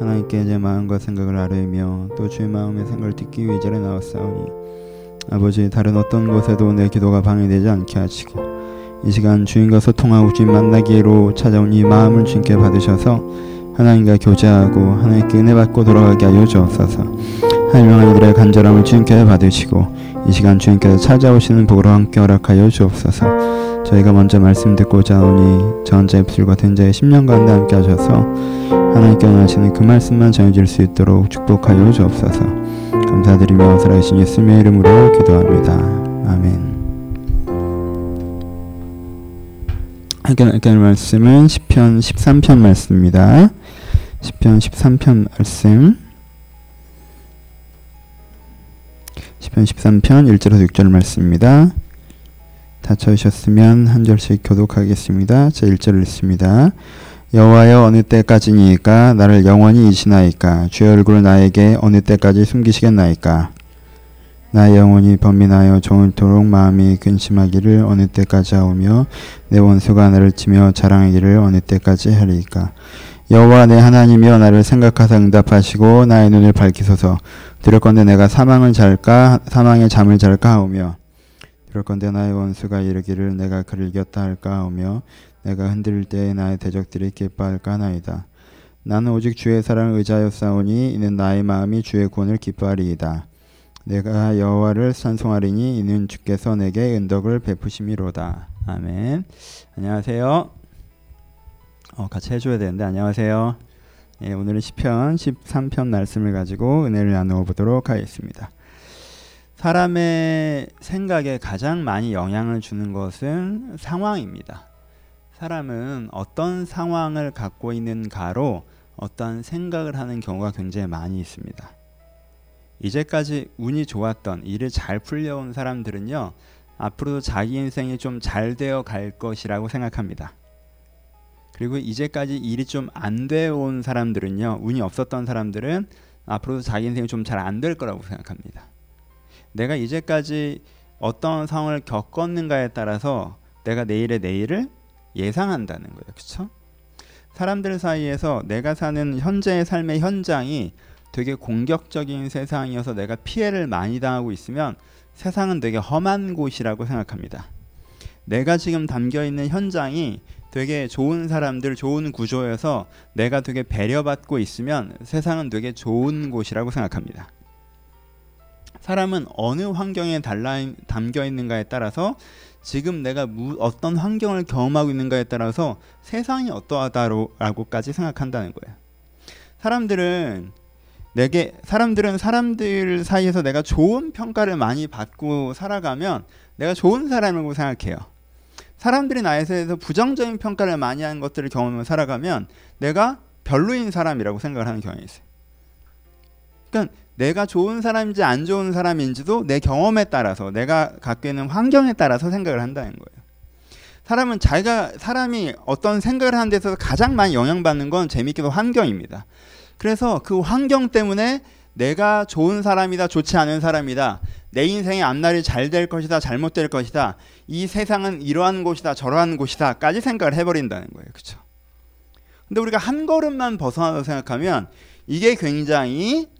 하나님께 제 마음과 생각을 아뢰며 또 주의 마음의 생각을 듣기 위해 자리에 나왔사오니 아버지 다른 어떤 곳에도 내 기도가 방해되지 않게 하시고 이 시간 주인과 소통하고 주인 만나기로 찾아온 이 마음을 주님께 받으셔서 하나님과 교제하고 하나님께 은혜 받고 돌아가게 하여 주옵소서. 하나님 이들의 간절함을 주님께 받으시고 이 시간 주님께서 찾아오시는 복으로 함께 허락하여 주옵소서. 저희가 먼저 말씀 듣고자 하오니 저 혼자 입술과 된 자의 심령 가운데 함께 하셔서 하나님께 원하시는 그 말씀만 전해질 수 있도록 축복하여 주옵소서 감사드리며 살아계신 예수님의 이름으로 기도합니다 아멘 하게 말씀은 시편 13편 말씀입니다. 시편 13편 말씀 시편 13편 1절에서 6절 말씀입니다. 다 찾으셨으면 한 절씩 교독하겠습니다. 제 1절을 읽습니다. 여호와여 어느 때까지니까? 나를 영원히 이시나이까? 주의 얼굴을 나에게 어느 때까지 숨기시겠나이까? 나의 영혼이 번민하여 종일토록 마음이 근심하기를 어느 때까지 하오며 내 원수가 나를 치며 자랑하기를 어느 때까지 하리이까? 여호와 내 하나님이여 나를 생각하사 응답하시고 나의 눈을 밝히소서. 들을건대 내가 사망을 잘까? 사망의 잠을 잘까? 하오며 들을건대 나의 원수가 이르기를 내가 그를 이겼다 할까? 하오며 내가 흔들릴 때에 나의 대적들이 기뻐할까 하나이다 나는 오직 주의 사랑을 의지하여 싸우니 이는 나의 마음이 주의 구원을 기뻐하리이다 내가 여호와를 찬송하리니 이는 주께서 내게 은덕을 베푸심이로다. 아멘. 안녕하세요. 어, 같이 해줘야 되는데 안녕하세요. 예, 오늘은 시편 13편 말씀을 가지고 은혜를 나누어 보도록 하겠습니다. 사람의 생각에 가장 많이 영향을 주는 것은 상황입니다. 사람은 어떤 상황을 갖고 있는가로 어떤 생각을 하는 경우가 굉장히 많이 있습니다. 이제까지 운이 좋았던 일을 잘 풀려온 사람들은요 앞으로도 자기 인생이 좀 잘 되어 갈 것이라고 생각합니다. 그리고 이제까지 일이 좀 안 되어 온 사람들은요 운이 없었던 사람들은 앞으로도 자기 인생이 좀 잘 안 될 거라고 생각합니다. 내가 이제까지 어떤 상황을 겪었는가에 따라서 내가 내일의 내일을 예상한다는 거예요. 그렇죠? 사람들 사이에서 내가 사는 현재의 삶의 현장이 되게 공격적인 세상이어서 내가 피해를 많이 당하고 있으면 세상은 되게 험한 곳이라고 생각합니다. 내가 지금 담겨 있는 현장이 되게 좋은 사람들, 좋은 구조여서 내가 되게 배려받고 있으면 세상은 되게 좋은 곳이라고 생각합니다. 사람은 어느 환경에 담겨 있는가에 따라서 지금 내가 무, 어떤 환경을 경험하고 있는가에 따라서 세상이 어떠하다라고까지 생각한다는 거예요. 사람들은 내게 사람들은 사람들 사이에서 내가 좋은 평가를 많이 받고 살아가면 내가 좋은 사람이라고 생각해요. 사람들이 나에 대해서 부정적인 평가를 많이 하는 것들을 경험하며 살아가면 내가 별로인 사람이라고 생각을 하는 경향이 있어요. 그러니까 내가 좋은 사람인지 안 좋은 사람인지도 내 경험에 따라서 내가 갖고 있는 환경에 따라서 생각을 한다는 거예요. 사람은 자기가 사람이 어떤 생각을 하는 데서 가장 많이 영향받는 건 재미있게도 환경입니다. 그래서 그 환경 때문에 내가 좋은 사람이다, 좋지 않은 사람이다. 내 인생의 앞날이 잘 될 것이다, 잘못될 것이다. 이 세상은 이러한 곳이다, 저러한 곳이다까지 생각을 해버린다는 거예요. 그렇죠? 근데 우리가 한 걸음만 벗어나서 생각하면 이게 굉장히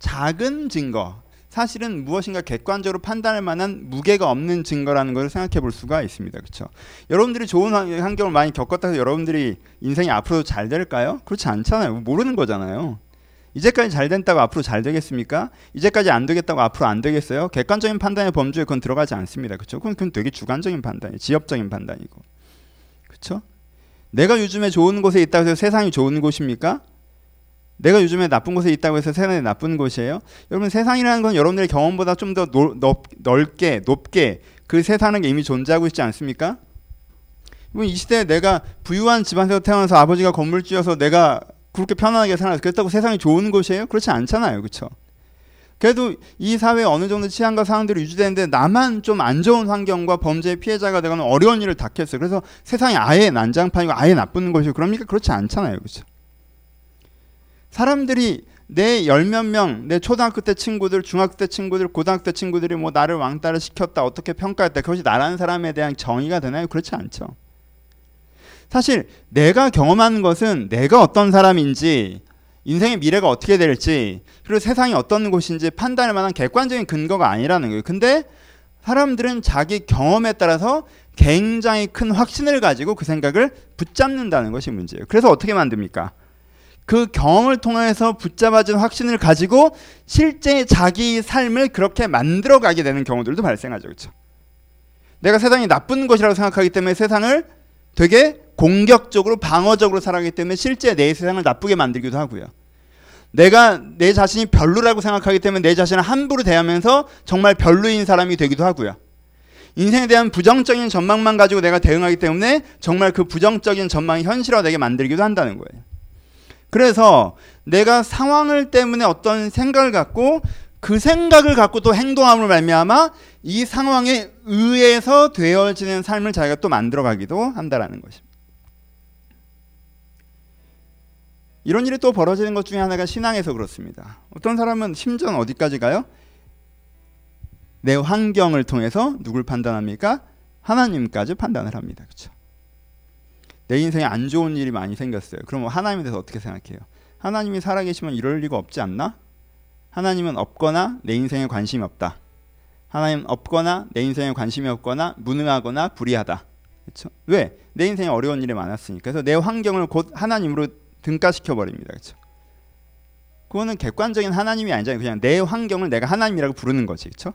작은 증거, 사실은 무엇인가 객관적으로 판단할 만한 무게가 없는 증거라는 것을 생각해 볼 수가 있습니다. 그렇죠? 여러분들이 좋은 환경을 많이 겪었다 해서 여러분들이 인생이 앞으로 잘 될까요? 그렇지 않잖아요. 모르는 거잖아요. 이제까지 잘 된다고 앞으로 잘 되겠습니까? 이제까지 안 되겠다고 앞으로 안 되겠어요? 객관적인 판단의 범주에 그건 들어가지 않습니다. 그렇죠? 그건, 그건 되게 주관적인 판단이 지엽적인 판단이고. 그렇죠? 내가 요즘에 좋은 곳에 있다고 해서 세상이 좋은 곳입니까? 내가 요즘에 나쁜 곳에 있다고 해서 세상이 나쁜 곳이에요? 여러분 세상이라는 건 여러분들의 경험보다 좀 더 넓게 높게 그 세상은 이미 존재하고 있지 않습니까? 이 시대에 내가 부유한 집안에서 태어나서 아버지가 건물주여서 내가 그렇게 편안하게 살아서 그렇다고 세상이 좋은 곳이에요? 그렇지 않잖아요. 그렇죠? 그래도 이 사회에 어느 정도 치안과 상황들이 유지되는데 나만 좀 안 좋은 환경과 범죄의 피해자가 되거나 어려운 일을 닥쳤어요. 그래서 세상이 아예 난장판이고 아예 나쁜 곳이고 그럽니까? 그렇지 않잖아요. 그렇죠? 사람들이 내 열 몇 명, 내 초등학교 때 친구들, 중학교 때 친구들, 고등학교 때 친구들이 뭐 나를 왕따를 시켰다, 어떻게 평가했다, 그것이 나라는 사람에 대한 정의가 되나요? 그렇지 않죠. 사실 내가 경험하는 것은 내가 어떤 사람인지 인생의 미래가 어떻게 될지 그리고 세상이 어떤 곳인지 판단할 만한 객관적인 근거가 아니라는 거예요. 근데 사람들은 자기 경험에 따라서 굉장히 큰 확신을 가지고 그 생각을 붙잡는다는 것이 문제예요. 그래서 어떻게 만듭니까? 그 경험을 통해서 붙잡아진 확신을 가지고 실제 자기 삶을 그렇게 만들어가게 되는 경우들도 발생하죠. 그렇죠? 내가 세상이 나쁜 것이라고 생각하기 때문에 세상을 되게 공격적으로 방어적으로 살아가기 때문에 실제 내 세상을 나쁘게 만들기도 하고요. 내가 내 자신이 별로라고 생각하기 때문에 내 자신을 함부로 대하면서 정말 별로인 사람이 되기도 하고요. 인생에 대한 부정적인 전망만 가지고 내가 대응하기 때문에 정말 그 부정적인 전망이 현실화되게 만들기도 한다는 거예요. 그래서 내가 상황을 때문에 어떤 생각을 갖고 그 생각을 갖고 또 행동함으로 말미암아 이 상황에 의해서 되어지는 삶을 자기가 또 만들어가기도 한다라는 것입니다. 이런 일이 또 벌어지는 것 중에 하나가 신앙에서 그렇습니다. 어떤 사람은 심지어는 어디까지 가요? 내 환경을 통해서 누굴 판단합니까? 하나님까지 판단을 합니다. 그렇죠? 내 인생에 안 좋은 일이 많이 생겼어요. 그럼 하나님에 대해서 어떻게 생각해요? 하나님이 살아계시면 이럴 리가 없지 않나? 하나님은 없거나 내 인생에 관심이 없다. 하나님 없거나 내 인생에 관심이 없거나 무능하거나 불의하다. 그렇죠? 왜? 내 인생에 어려운 일이 많았으니까. 그래서 내 환경을 곧 하나님으로 등가시켜 버립니다. 그렇죠? 그거는 객관적인 하나님이 아니잖아요. 그냥 내 환경을 내가 하나님이라고 부르는 거지. 그렇죠?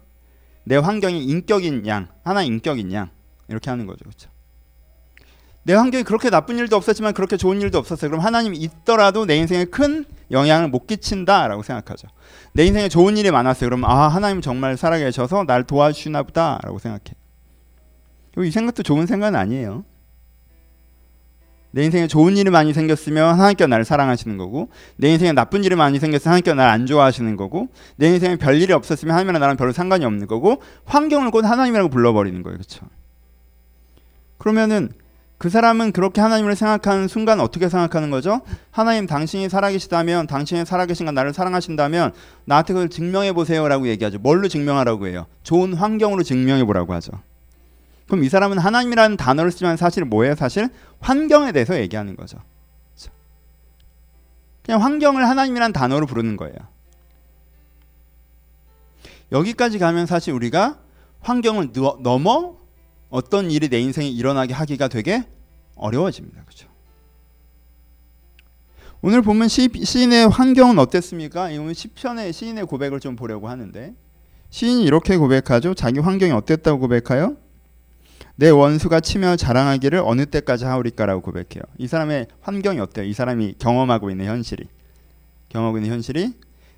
내 환경이 인격인 양, 하나 인격인 양 이렇게 하는 거죠. 그렇죠? 내 환경이 그렇게 나쁜 일도 없었지만 그렇게 좋은 일도 없었어요. 그럼 하나님이 있더라도 내 인생에 큰 영향을 못 끼친다라고 생각하죠. 내 인생에 좋은 일이 많았어요. 그럼 아 하나님 정말 살아계셔서 날 도와주시나 보다라고 생각해. 이 생각도 좋은 생각은 아니에요. 내 인생에 좋은 일이 많이 생겼으면 하나님께서 나를 사랑하시는 거고 내 인생에 나쁜 일이 많이 생겼으면 하나님께서 나를 안 좋아하시는 거고 내 인생에 별 일이 없었으면 하나님이랑 나랑 별로 상관이 없는 거고 환경을 곧 하나님이라고 불러버리는 거예요. 그렇죠? 그러면은 그 사람은 그렇게 하나님을 생각하는 순간 어떻게 생각하는 거죠? 하나님 당신이 살아계시다면 당신이 살아계신 건 나를 사랑하신다면 나한테 그걸 증명해 보세요라고 얘기하죠. 뭘로 증명하라고 해요? 좋은 환경으로 증명해 보라고 하죠. 그럼 이 사람은 하나님이라는 단어를 쓰면 사실 뭐예요? 사실 환경에 대해서 얘기하는 거죠. 그렇죠? 그냥 환경을 하나님이라는 단어로 부르는 거예요. 여기까지 가면 사실 우리가 환경을 넘어 어떤 일이 내 인생에 일어나게 하기가 되게 어려워집니다. 그렇죠? 오늘 보면 시, 인의 환경은 어땠습니까? 오늘 시편의 시인의 고백을 좀 보려고 하는데 시인이 이렇게 고백하죠. 자기 환경이 어땠다고 고백하여? 내 원수가 치며 자랑하기를 어느 때까지 하오리까라고 고백해요. 이 사람의 환경이 어때요? 이 사람이 경험하고 있는 현실이 경험하고 있는 현실이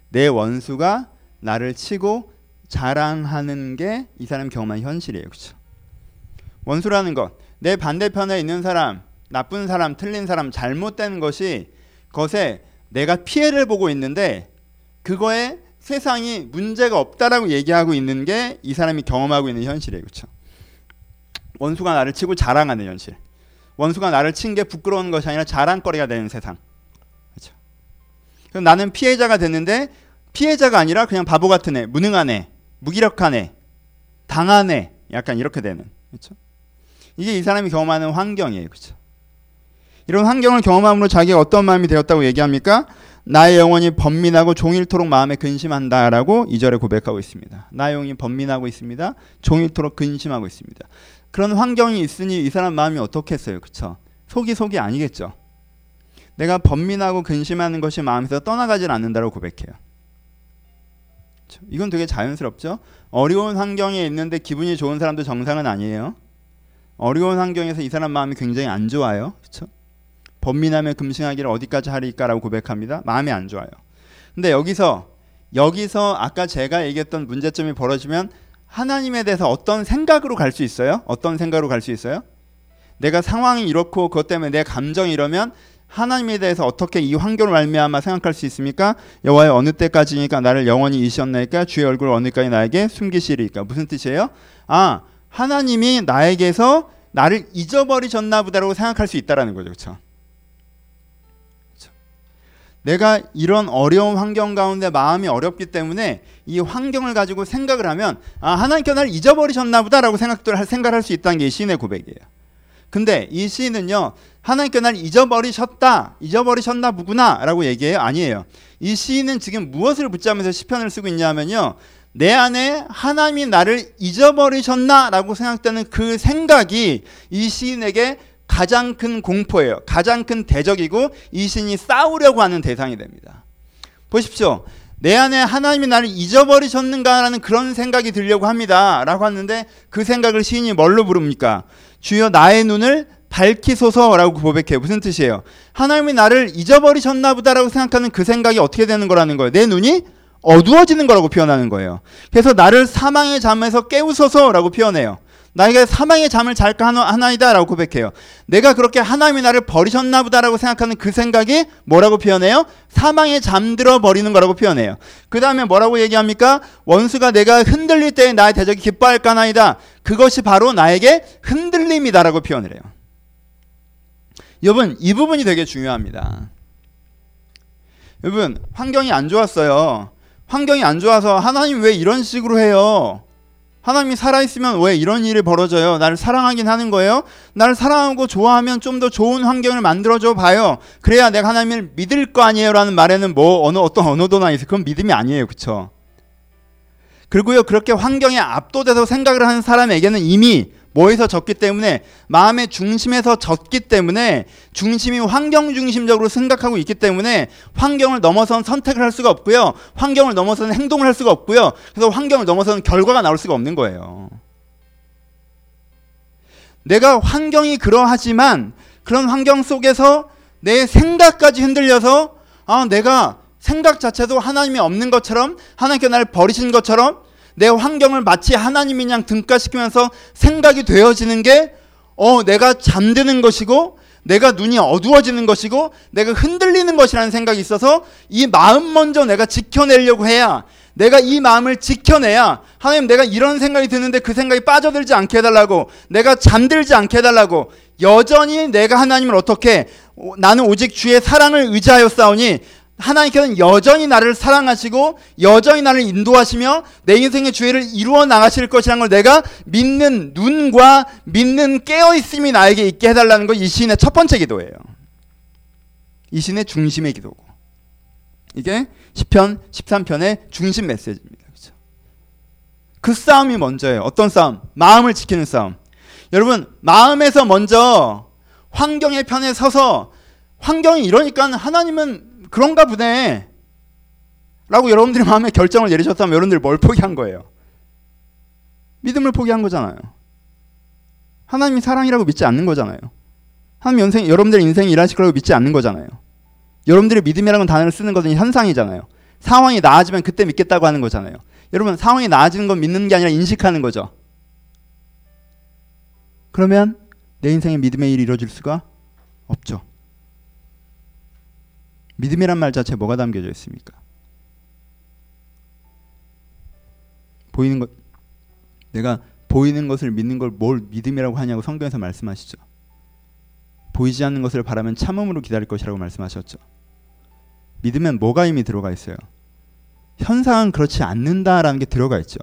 내 원수가 나를 치고 자랑하는 게 이 사람 경험한 현실이에요. 그렇죠? 원수라는 것, 내 반대편에 있는 사람, 나쁜 사람, 틀린 사람, 잘못된 것이 것에 내가 피해를 보고 있는데 그거에 세상이 문제가 없다라고 얘기하고 있는 게 이 사람이 경험하고 있는 현실이에요. 그렇죠? 원수가 나를 치고 자랑하는 현실. 원수가 나를 친 게 부끄러운 것이 아니라 자랑거리가 되는 세상. 그렇죠? 그럼 나는 피해자가 됐는데 피해자가 아니라 그냥 바보 같은 애, 무능한 애, 무기력한 애, 당한 애, 약간 이렇게 되는. 그렇죠? 이게 이 사람이 경험하는 환경이에요. 그렇죠? 이런 환경을 경험함으로 자기가 어떤 마음이 되었다고 얘기합니까? 나의 영혼이 번민하고 종일토록 마음에 근심한다라고 이절에 고백하고 있습니다. 나의 영혼이 번민하고 있습니다. 종일토록 근심하고 있습니다. 그런 환경이 있으니 이 사람 마음이 어떻겠어요? 그렇죠? 속이 속이 아니겠죠. 내가 번민하고 근심하는 것이 마음에서 떠나가질 않는다고 고백해요. 그렇죠? 이건 되게 자연스럽죠. 어려운 환경에 있는데 기분이 좋은 사람도 정상은 아니에요. 어려운 환경에서 이 사람 마음이 굉장히 안 좋아요. 그렇죠? 번민하며 금싱하기를 어디까지 하리까라고 고백합니다. 마음이 안 좋아요. 근데 여기서 여기서 아까 제가 얘기했던 문제점이 벌어지면 하나님에 대해서 어떤 생각으로 갈 수 있어요? 어떤 생각으로 갈 수 있어요? 내가 상황이 이렇고 그것 때문에 내 감정이 이러면 하나님에 대해서 어떻게 이 환경을 말미암아 생각할 수 있습니까? 여호와의 어느 때까지니까 나를 영원히 이셨나이까 주의 얼굴 어느까지 나에게 숨기시리까 무슨 뜻이에요? 아 하나님이 나에게서 나를 잊어버리셨나 보다라고 생각할 수 있다라는 거죠, 그렇죠? 내가 이런 어려운 환경 가운데 마음이 어렵기 때문에 이 환경을 가지고 생각을 하면 아 하나님께 나를 잊어버리셨나 보다라고 생각들 생각할 수 있다는 게 시인의 고백이에요. 근데 이 시인은요. 하나님께 날 잊어버리셨다. 잊어버리셨나 보구나라고 얘기해요. 아니에요. 이 시인은 지금 무엇을 붙잡으면서 시편을 쓰고 있냐면요. 내 안에 하나님이 나를 잊어버리셨나라고 생각되는 그 생각이 이 시인에게 가장 큰 공포예요. 가장 큰 대적이고 이 시인이 싸우려고 하는 대상이 됩니다. 보십시오. 내 안에 하나님이 나를 잊어버리셨는가라는 그런 생각이 들려고 합니다. 라고 하는데 그 생각을 시인이 뭘로 부릅니까? 주여 나의 눈을 밝히소서라고 고백해요. 무슨 뜻이에요? 하나님이 나를 잊어버리셨나 보다라고 생각하는 그 생각이 어떻게 되는 거라는 거예요. 내 눈이 어두워지는 거라고 표현하는 거예요. 그래서 나를 사망의 잠에서 깨우소서라고 표현해요. 나에게 사망의 잠을 잘까 하나이다라고 고백해요. 내가 그렇게 하나님이 나를 버리셨나 보다라고 생각하는 그 생각이 뭐라고 표현해요? 사망에 잠들어 버리는 거라고 표현해요. 그 다음에 뭐라고 얘기합니까? 원수가 내가 흔들릴 때에 나의 대적이 기뻐할까나이다. 그것이 바로 나에게 흔들림이다라고 표현을 해요. 여러분 이 부분이 되게 중요합니다. 여러분 환경이 안 좋았어요. 환경이 안 좋아서 하나님 왜 이런 식으로 해요? 하나님이 살아있으면 왜 이런 일이 벌어져요? 나를 사랑하긴 하는 거예요? 나를 사랑하고 좋아하면 좀 더 좋은 환경을 만들어줘 봐요. 그래야 내가 하나님을 믿을 거 아니에요? 라는 말에는 뭐 어느 어떤 언어도나 있어. 그건 믿음이 아니에요. 그쵸? 그리고요, 그렇게 환경에 압도돼서 생각을 하는 사람에게는 이미 뭐에서 졌기 때문에 마음의 중심에서 졌기 때문에 중심이 환경 중심적으로 생각하고 있기 때문에 환경을 넘어선 선택을 할 수가 없고요. 환경을 넘어서는 행동을 할 수가 없고요. 그래서 환경을 넘어서는 결과가 나올 수가 없는 거예요. 내가 환경이 그러하지만 그런 환경 속에서 내 생각까지 흔들려서 아 내가 생각 자체도 하나님이 없는 것처럼 하나님께 나를 버리신 것처럼 내 환경을 마치 하나님이 그냥 등가시키면서 생각이 되어지는 게 어, 내가 잠드는 것이고 내가 눈이 어두워지는 것이고 내가 흔들리는 것이라는 생각이 있어서 이 마음 먼저 내가 지켜내려고 해야 내가 이 마음을 지켜내야 하나님 내가 이런 생각이 드는데 그 생각이 빠져들지 않게 해달라고 내가 잠들지 않게 해달라고 여전히 내가 하나님을 어떻게 나는 오직 주의 사랑을 의지하여 싸우니 하나님께서는 여전히 나를 사랑하시고 여전히 나를 인도하시며 내 인생의 주의를 이루어 나가실 것이라는 걸 내가 믿는 눈과 믿는 깨어 있음이 나에게 있게 해달라는 것이 시인의 첫 번째 기도예요. 이 시인의 중심의 기도고 이게 시편 13편의 중심 메시지입니다. 그렇죠? 그 싸움이 먼저예요. 어떤 싸움? 마음을 지키는 싸움. 여러분 마음에서 먼저 환경의 편에 서서 환경이 이러니까 하나님은 그런가 보네. 라고 여러분들이 마음에 결정을 내리셨다면 여러분들이 뭘 포기한 거예요? 믿음을 포기한 거잖아요. 하나님이 사랑이라고 믿지 않는 거잖아요. 하나님 인생, 여러분들 인생이 일하실 거라고 믿지 않는 거잖아요. 여러분들이 믿음이라는 단어를 쓰는 것은 현상이잖아요. 상황이 나아지면 그때 믿겠다고 하는 거잖아요. 여러분 상황이 나아지는 건 믿는 게 아니라 인식하는 거죠. 그러면 내 인생에 믿음의 일이 이루어질 수가 없죠. 믿음이란 말 자체에 뭐가 담겨져 있습니까? 보이는 것 내가 보이는 것을 믿는 걸 뭘 믿음이라고 하냐고 성경에서 말씀하시죠. 보이지 않는 것을 바라면 참음으로 기다릴 것이라고 말씀하셨죠. 믿으면 뭐가 이미 들어가 있어요. 현상은 그렇지 않는다라는 게 들어가 있죠.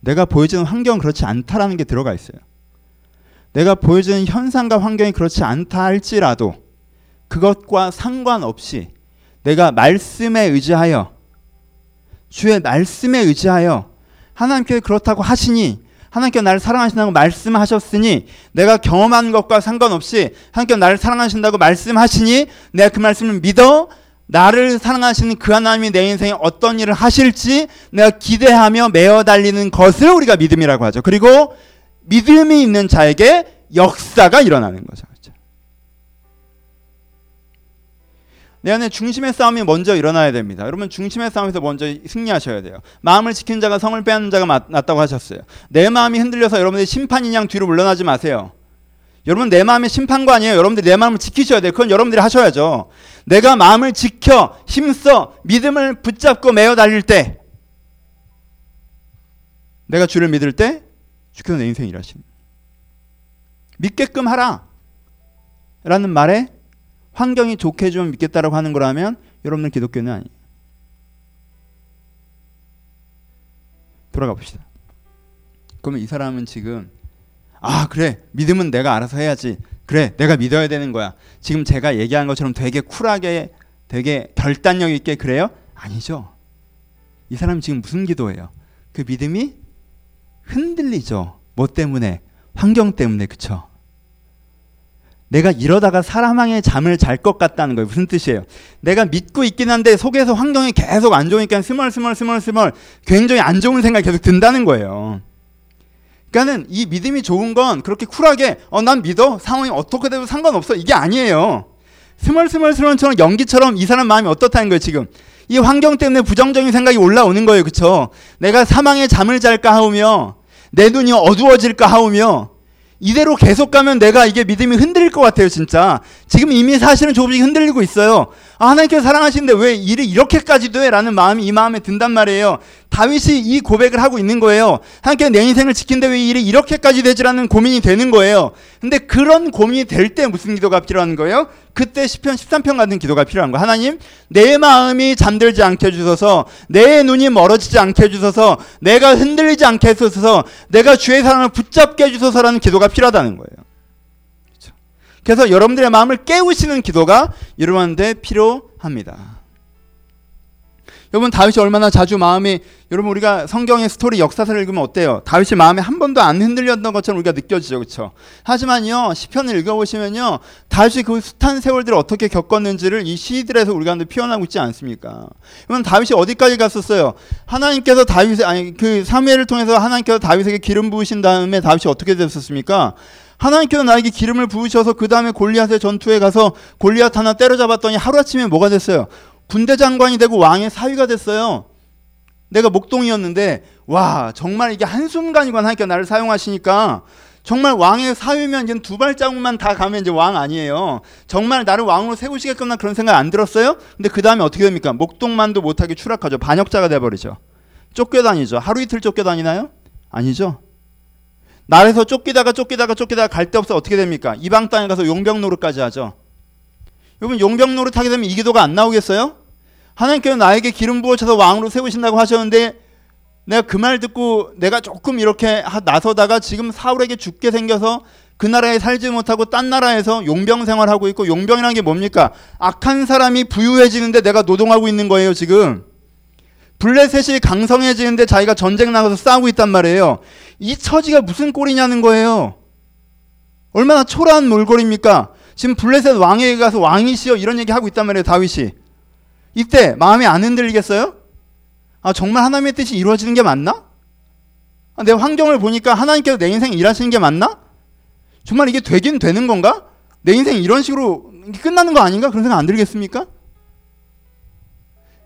내가 보여주는 환경은 그렇지 않다라는 게 들어가 있어요. 내가 보여주는 현상과 환경이 그렇지 않다 할지라도 그것과 상관없이 내가 말씀에 의지하여 주의 말씀에 의지하여 하나님께 그렇다고 하시니 하나님께 나를 사랑하신다고 말씀하셨으니 내가 경험한 것과 상관없이 하나님께 나를 사랑하신다고 말씀하시니 내가 그 말씀을 믿어 나를 사랑하시는 그 하나님이 내 인생에 어떤 일을 하실지 내가 기대하며 메어 달리는 것을 우리가 믿음이라고 하죠. 그리고 믿음이 있는 자에게 역사가 일어나는 거죠. 내 안에 중심의 싸움이 먼저 일어나야 됩니다. 여러분 중심의 싸움에서 먼저 승리하셔야 돼요. 마음을 지킨 자가 성을 빼앗는 자가 낫다고 하셨어요. 내 마음이 흔들려서 여러분들이 심판인 양 뒤로 물러나지 마세요. 여러분 내 마음의 심판과 아니에요. 여러분들이 내 마음을 지키셔야 돼요. 그건 여러분들이 하셔야죠. 내가 마음을 지켜 힘써 믿음을 붙잡고 메어 달릴 때 내가 주를 믿을 때 주께서 내 인생 일하시는 믿게끔 하라 라는 말에 환경이 좋게 해주면 믿겠다라고 하는 거라면 여러분들 기독교는 아니에요. 돌아가 봅시다. 그러면 이 사람은 지금 아 그래 믿음은 내가 알아서 해야지 그래 내가 믿어야 되는 거야 지금 제가 얘기한 것처럼 되게 쿨하게 되게 결단력 있게 그래요? 아니죠 이 사람 지금 무슨 기도예요? 그 믿음이 흔들리죠 뭐 때문에? 환경 때문에 그쵸? 내가 이러다가 사람왕의 잠을 잘 것 같다는 거예요. 무슨 뜻이에요? 내가 믿고 있긴 한데 속에서 환경이 계속 안 좋으니까 스멀스멀 스멀스멀 굉장히 안 좋은 생각이 계속 든다는 거예요. 그러니까는 이 믿음이 좋은 건 그렇게 쿨하게 어 난 믿어 상황이 어떻게 돼도 상관없어 이게 아니에요. 스멀스멀스멀처럼 연기처럼 이 사람 마음이 어떻다는 거예요 지금. 이 환경 때문에 부정적인 생각이 올라오는 거예요, 그렇죠? 내가 사망의 잠을 잘까 하오며 내 눈이 어두워질까 하오며 이대로 계속 가면 내가 이게 믿음이 흔들릴 것 같아요, 진짜. 지금 이미 사실은 조금씩 흔들리고 있어요. 아, 하나님께서 사랑하시는데 왜 일이 이렇게까지도 해? 라는 마음이 이 마음에 든단 말이에요. 다윗이 이 고백을 하고 있는 거예요. 하나님께서 내 인생을 지킨데 왜 일이 이렇게까지 되지라는 고민이 되는 거예요. 근데 그런 고민이 될 때 무슨 기도가 필요한 거예요? 그때 시편 13편 같은 기도가 필요한 거. 하나님, 내 마음이 잠들지 않게 해주소서, 내 눈이 멀어지지 않게 해주소서, 내가 흔들리지 않게 해주소서, 내가 주의 사랑을 붙잡게 해주소서라는 기도가 필요하다는 거예요. 그렇죠? 그래서 여러분들의 마음을 깨우시는 기도가 여러분한테 필요합니다. 여러분 다윗이 얼마나 자주 마음이 여러분 우리가 성경의 스토리 역사서를 읽으면 어때요? 다윗이 마음에 한 번도 안 흔들렸던 것처럼 우리가 느껴지죠, 그렇죠? 하지만요 시편을 읽어보시면요 다윗이 그 숱한 세월들을 어떻게 겪었는지를 이 시들에서 우리가 표현하고 있지 않습니까? 여러분 다윗이 어디까지 갔었어요? 하나님께서 다윗 아니 그 사무엘을 통해서 하나님께서 다윗에게 기름 부으신 다음에 다윗이 어떻게 됐었습니까? 하나님께서 나에게 기름을 부으셔서 그 다음에 골리앗의 전투에 가서 골리앗 하나 때려잡았더니 하루아침에 뭐가 됐어요? 군대 장관이 되고 왕의 사위가 됐어요. 내가 목동이었는데 와 정말 이게 한순간이건 하니까 나를 사용하시니까 정말 왕의 사위면 이제 두 발자국만 다 가면 이제 왕 아니에요. 정말 나를 왕으로 세우시겠구나 그런 생각 안 들었어요? 근데 그 다음에 어떻게 됩니까? 목동만도 못하게 추락하죠. 반역자가 돼버리죠. 쫓겨다니죠. 하루 이틀 쫓겨다니나요? 아니죠. 나라에서 쫓기다가 쫓기다가 쫓기다가 갈 데 없어 어떻게 됩니까? 이방 땅에 가서 용병 노릇까지 하죠. 여러분 용병 노릇 하게 되면 이 기도가 안 나오겠어요? 하나님께서 나에게 기름 부어쳐서 왕으로 세우신다고 하셨는데 내가 그 말 듣고 내가 조금 이렇게 나서다가 지금 사울에게 죽게 생겨서 그 나라에 살지 못하고 딴 나라에서 용병 생활하고 있고 용병이라는 게 뭡니까? 악한 사람이 부유해지는데 내가 노동하고 있는 거예요 지금. 블레셋이 강성해지는데 자기가 전쟁 나가서 싸우고 있단 말이에요. 이 처지가 무슨 꼴이냐는 거예요. 얼마나 초라한 몰골입니까? 지금 블레셋 왕에게 가서 왕이시여 이런 얘기 하고 있단 말이에요 다윗이. 이때 마음이 안 흔들리겠어요? 아 정말 하나님의 뜻이 이루어지는 게 맞나? 아, 내 환경을 보니까 하나님께서 내 인생 일하시는 게 맞나? 정말 이게 되긴 되는 건가? 내 인생 이런 식으로 끝나는 거 아닌가? 그런 생각 안 들겠습니까?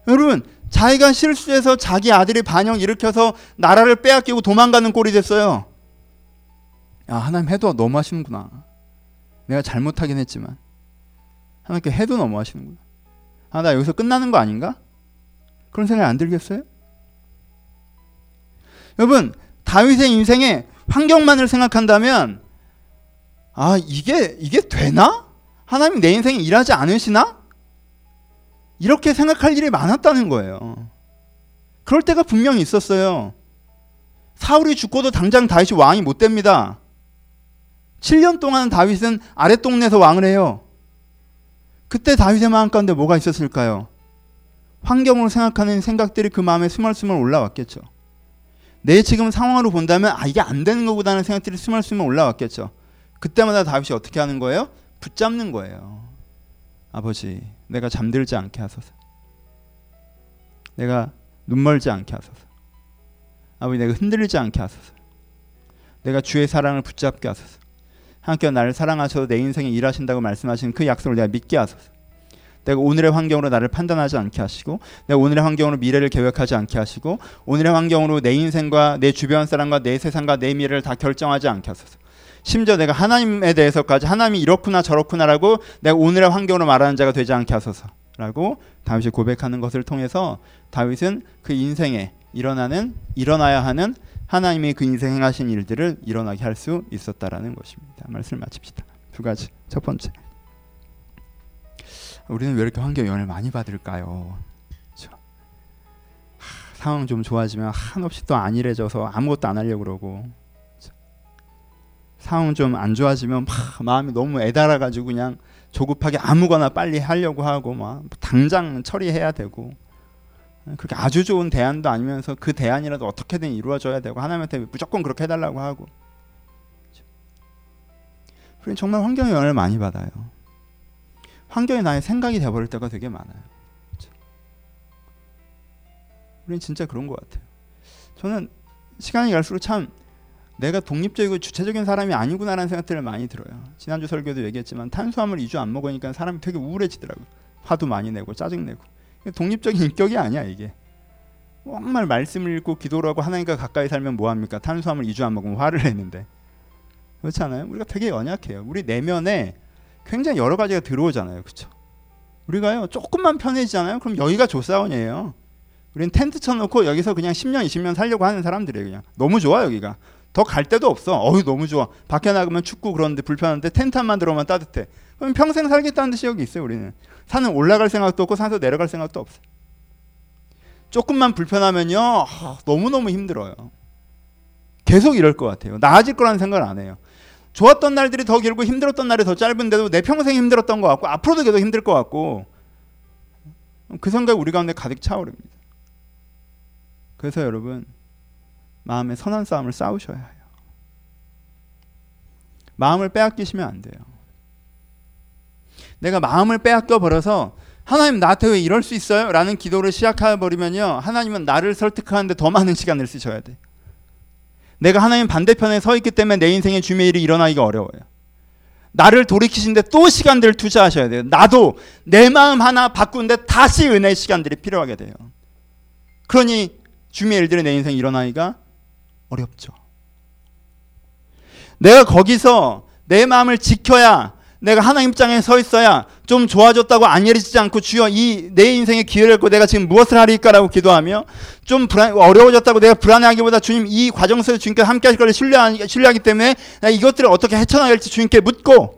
여러분 자기가 실수해서 자기 아들이 반영 일으켜서 나라를 빼앗기고 도망가는 꼴이 됐어요. 야 하나님 해도 너무 하시는구나. 내가 잘못하긴 했지만 하나님께 해도 너무 하시는구나. 아, 나 여기서 끝나는 거 아닌가? 그런 생각 안 들겠어요? 여러분, 다윗의 인생에 환경만을 생각한다면 아, 이게 이게 되나? 하나님 내 인생에 일하지 않으시나? 이렇게 생각할 일이 많았다는 거예요. 그럴 때가 분명히 있었어요. 사울이 죽고도 당장 다윗이 왕이 못 됩니다. 7년 동안 다윗은 아랫동네에서 왕을 해요. 그때 다윗의 마음 가운데 뭐가 있었을까요? 환경으로 생각하는 생각들이 그 마음에 스멀스멀 올라왔겠죠. 내 지금 상황으로 본다면 아 이게 안 되는 것보다는 생각들이 스멀스멀 올라왔겠죠. 그때마다 다윗이 어떻게 하는 거예요? 붙잡는 거예요. 아버지, 내가 잠들지 않게 하소서. 내가 눈멀지 않게 하소서. 아버지, 내가 흔들리지 않게 하소서. 내가 주의 사랑을 붙잡게 하소서. 하나님께서 나를 사랑하셔서 내 인생에 일하신다고 말씀하신 그 약속을 내가 믿게 하소서. 내가 오늘의 환경으로 나를 판단하지 않게 하시고 내가 오늘의 환경으로 미래를 계획하지 않게 하시고 오늘의 환경으로 내 인생과 내 주변 사람과 내 세상과 내 미래를 다 결정하지 않게 하소서. 심지어 내가 하나님에 대해서까지 하나님이 이렇구나 저렇구나라고 내가 오늘의 환경으로 말하는 자가 되지 않게 하소서라고 다윗이 고백하는 것을 통해서 다윗은 그 인생에 일어나는 일어나야 하는 하나님의 그 인생 행하신 일들을 일어나게 할 수 있었다라는 것입니다. 말씀을 마칩시다. 두 가지. 첫 번째. 우리는 왜 이렇게 환경 영향을 많이 받을까요? 그렇죠? 하, 상황 좀 좋아지면 한없이 또 안일해져서 아무것도 안 하려고 그러고 그렇죠? 상황 좀 안 좋아지면 막 마음이 너무 애달아 가지고 그냥 조급하게 아무거나 빨리 하려고 하고 막 당장 처리해야 되고 그렇게 아주 좋은 대안도 아니면서 그 대안이라도 어떻게든 이루어져야 되고 하나님한테 무조건 그렇게 해달라고 하고 우리는 정말 환경에 영향을 많이 받아요. 환경이 나의 생각이 돼버릴 때가 되게 많아요. 우리는 진짜 그런 것 같아요. 저는 시간이 갈수록 참 내가 독립적이고 주체적인 사람이 아니구나라는 생각들을 많이 들어요. 지난주 설교도 얘기했지만 탄수화물 2주 안 먹으니까 사람이 되게 우울해지더라고요. 화도 많이 내고 짜증 내고. 독립적인 인격이 아니야 이게. 정말 말씀을 읽고 기도를 하고 하나님과 가까이 살면 뭐 합니까? 탄수화물 2주 안 먹으면 화를 내는데. 그렇지 않아요? 우리가 되게 연약해요. 우리 내면에 굉장히 여러 가지가 들어오잖아요. 그렇죠? 우리가요. 조금만 편해지잖아요. 그럼 여기가 조사원이에요. 우리는 텐트 쳐놓고 여기서 그냥 10년, 20년 살려고 하는 사람들이에요. 그냥 너무 좋아 여기가. 더 갈 데도 없어. 어유 너무 좋아. 밖에 나가면 춥고 그런데 불편한데 텐트 한만 들어오면 따뜻해. 그럼 평생 살겠다는 뜻이 여기 있어요. 우리는 산은 올라갈 생각도 없고 산에서 내려갈 생각도 없어. 조금만 불편하면요 아, 너무 너무 힘들어요. 계속 이럴 것 같아요. 나아질 거라는 생각을 안 해요. 좋았던 날들이 더 길고 힘들었던 날이 더 짧은데도 내 평생 힘들었던 것 같고 앞으로도 계속 힘들 것 같고 그 생각이 우리 가운데 가득 차오릅니다. 그래서 여러분 마음의 선한 싸움을 싸우셔야 해요. 마음을 빼앗기시면 안 돼요. 내가 마음을 빼앗겨 버려서 하나님 나한테 왜 이럴 수 있어요? 라는 기도를 시작해 버리면요. 하나님은 나를 설득하는데 더 많은 시간을 쓰셔야 돼. 내가 하나님 반대편에 서 있기 때문에 내 인생의 주의 일이 일어나기가 어려워요. 나를 돌이키신데 또 시간들을 투자하셔야 돼요. 나도 내 마음 하나 바꾸는데 다시 은혜의 시간들이 필요하게 돼요. 그러니 주의 일들이 내 인생에 일어나기가 어렵죠. 내가 거기서 내 마음을 지켜야 내가 하나님 입장에 서 있어야 좀 좋아졌다고 안예리지 않고 주여 이 내 인생의 기회를 갖고 내가 지금 무엇을 하리까라고 기도하며 좀 불안, 어려워졌다고 내가 불안해하기보다 주님 이 과정 속에 주님께 함께 하실 것을 신뢰하기, 때문에 이것들을 어떻게 헤쳐나가야 할지 주님께 묻고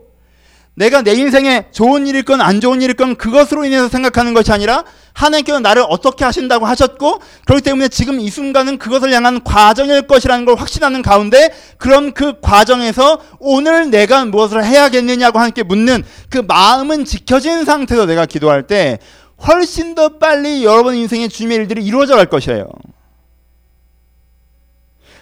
내가 내 인생에 좋은 일일 건 안 좋은 일일 건 그것으로 인해서 생각하는 것이 아니라 하나님께서 나를 어떻게 하신다고 하셨고 그렇기 때문에 지금 이 순간은 그것을 향한 과정일 것이라는 걸 확신하는 가운데 그럼 그 과정에서 오늘 내가 무엇을 해야겠느냐고 하나님께 묻는 그 마음은 지켜진 상태에서 내가 기도할 때 훨씬 더 빨리 여러분 인생의 주님의 일들이 이루어져 갈 것이에요.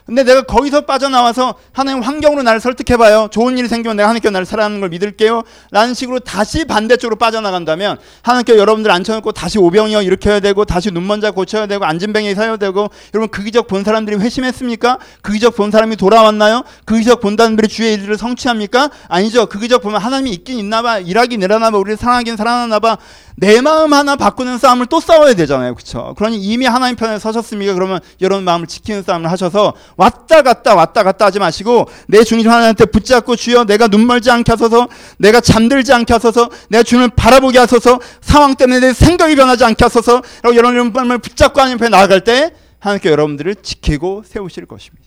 근데 내가 거기서 빠져나와서 하나님 환경으로 나를 설득해봐요. 좋은 일이 생기면 내가 하나님께 나를 사랑하는 걸 믿을게요. 라는 식으로 다시 반대쪽으로 빠져나간다면 하나님께 여러분들 앉혀놓고 다시 오병이어 일으켜야 되고 다시 눈먼자 고쳐야 되고 안진뱅이 사야 되고 여러분 그 기적 본 사람들이 회심했습니까? 그 기적 본 사람이 돌아왔나요? 그 기적 본 사람들이 주의 일들을 성취합니까? 아니죠. 그 기적 보면 하나님이 있긴 있나 봐. 일하긴 일하나 봐. 우리를 사랑하긴 사랑하나 봐. 내 마음 하나 바꾸는 싸움을 또 싸워야 되잖아요. 그렇죠? 그러니 이미 하나님 편에 서셨습니까? 그러면 여러분 마음을 지키는 싸움을 하셔서 왔다 갔다 왔다 갔다 하지 마시고 내 주님 하나님한테 붙잡고 주여 내가 눈 멀지 않게 하소서 내가 잠들지 않게 하소서 내가 주님을 바라보게 하소서 상황 때문에 내 생각이 변하지 않게 하소서 라고 여러분 마음을 붙잡고 하나님 앞에 나아갈 때 하나님께 여러분들을 지키고 세우실 것입니다.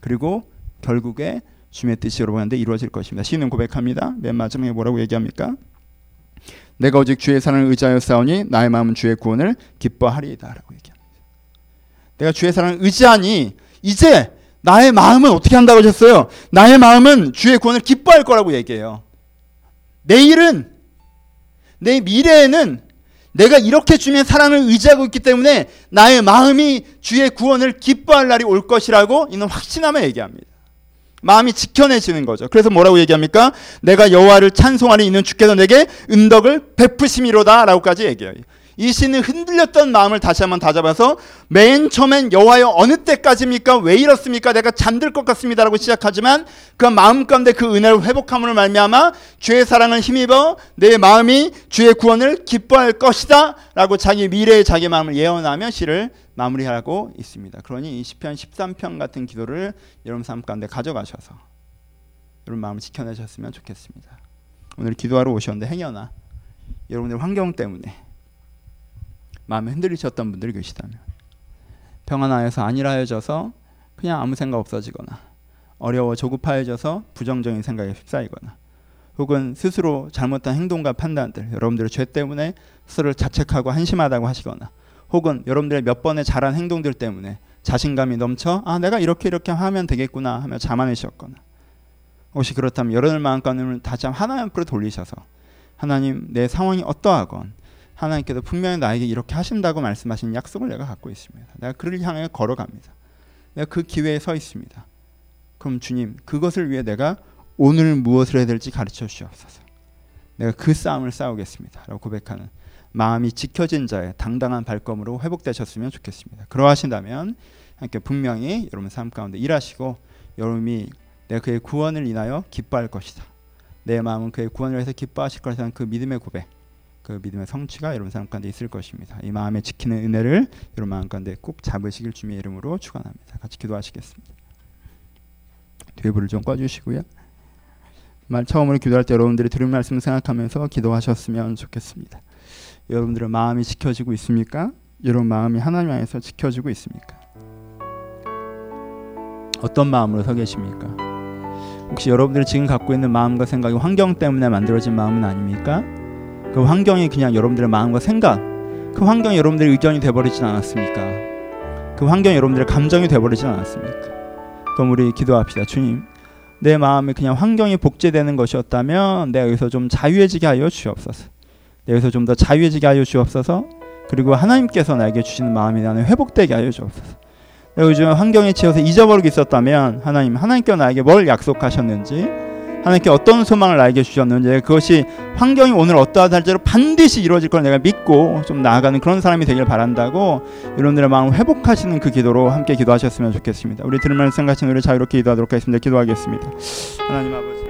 그리고 결국에 주님의 뜻이 여러분한테 이루어질 것입니다. 시는 고백합니다. 맨 마지막에 뭐라고 얘기합니까? 내가 오직 주의 사랑을 의지하여 싸우니 나의 마음은 주의 구원을 기뻐하리이다라고 얘기합니다. 내가 주의 사랑을 의지하니 이제 나의 마음은 어떻게 한다고 하셨어요? 나의 마음은 주의 구원을 기뻐할 거라고 얘기해요. 내일은 내 미래에는 내가 이렇게 주님의 사랑을 의지하고 있기 때문에 나의 마음이 주의 구원을 기뻐할 날이 올 것이라고 이는 확신하며 얘기합니다. 마음이 지켜내지는 거죠. 그래서 뭐라고 얘기합니까? 내가 여호와를 찬송하는 이는 주께서 내게 은덕을 베푸심이로다라고까지 얘기해요. 이 시는 흔들렸던 마음을 다시 한번 다잡아서 맨 처음엔 여호와여 어느 때까지입니까? 왜 이렇습니까? 내가 잠들 것 같습니다라고 시작하지만 그 마음 가운데 그 은혜를 회복함으로 말미암아 주의 사랑을 힘입어 내 마음이 주의 구원을 기뻐할 것이다라고 자기 미래의 자기 마음을 예언하며 시를 마무리하고 있습니다. 그러니 이 시편 13편 같은 기도를 여러분 삶 가운데 가져가셔서 여러분 마음을 지켜내셨으면 좋겠습니다. 오늘 기도하러 오셨는데 행여나 여러분의 환경 때문에 마음이 흔들리셨던 분들이 계시다면 평안하여서 안일하여져서 그냥 아무 생각 없어지거나 어려워 조급하여져서 부정적인 생각에 휩싸이거나 혹은 스스로 잘못한 행동과 판단들 여러분들의 죄 때문에 스스로를 자책하고 한심하다고 하시거나 혹은 여러분들의 몇 번의 잘한 행동들 때문에 자신감이 넘쳐 아 내가 이렇게 이렇게 하면 되겠구나 하며 자만해지셨거나 혹시 그렇다면 여러분의 마음가짐을 다시 하나님 앞으로 돌리셔서 하나님 내 상황이 어떠하건 하나님께서 분명히 나에게 이렇게 하신다고 말씀하신 약속을 내가 갖고 있습니다. 내가 그를 향해 걸어갑니다. 내가 그 기회에 서 있습니다. 그럼 주님 그것을 위해 내가 오늘 무엇을 해야 될지 가르쳐 주시옵소서. 내가 그 싸움을 싸우겠습니다.라고 고백하는 마음이 지켜진 자의 당당한 발걸음으로 회복되셨으면 좋겠습니다. 그러하신다면 함께 분명히 여러분 삶 가운데 일하시고 여러분이 내가 그의 구원을 인하여 기뻐할 것이다. 내 마음은 그의 구원을 위해서 기뻐하실 것이라는 그 믿음의 고백, 그 믿음의 성취가 여러분 삶 가운데 있을 것입니다. 이 마음에 지키는 은혜를 여러분 마음 가운데 꼭 잡으시길 주님의 이름으로 축원합니다. 같이 기도하시겠습니다. 뒤에 불을 좀 꺼주시고요. 말 처음으로 기도할 때 여러분들이 들은 말씀 생각하면서 기도하셨으면 좋겠습니다. 여러분들의 마음이 지켜지고 있습니까? 여러분 마음이 하나님 안에서 지켜지고 있습니까? 어떤 마음으로 서 계십니까? 혹시 여러분들이 지금 갖고 있는 마음과 생각이 환경 때문에 만들어진 마음은 아닙니까? 그 환경이 그냥 여러분들의 마음과 생각, 그 환경이 여러분들의 의견이 돼버리진 않았습니까? 그 환경이 여러분들의 감정이 돼버리진 않았습니까? 그럼 우리 기도합시다. 주님, 내 마음이 그냥 환경이 복제되는 것이었다면 내가 여기서 좀 자유해지게 하여 주옵소서. 여기서 좀 더 자유해지게 하여 주옵소서. 그리고 하나님께서 나에게 주시는 마음이 나는 회복되게 하여 주옵소서. 내가 요즘 환경에 치여서 잊어버리고 있었다면 하나님, 하나님께서 나에게 뭘 약속하셨는지 하나님께 어떤 소망을 나에게 주셨는지 그것이 환경이 오늘 어떠하다 할지라도 반드시 이루어질 걸 내가 믿고 좀 나아가는 그런 사람이 되길 바란다고 여러분들의 마음을 회복하시는 그 기도로 함께 기도하셨으면 좋겠습니다. 우리 들을 말씀 같이 우리 자유롭게 기도하도록 하겠습니다. 기도하겠습니다. 하나님 아버지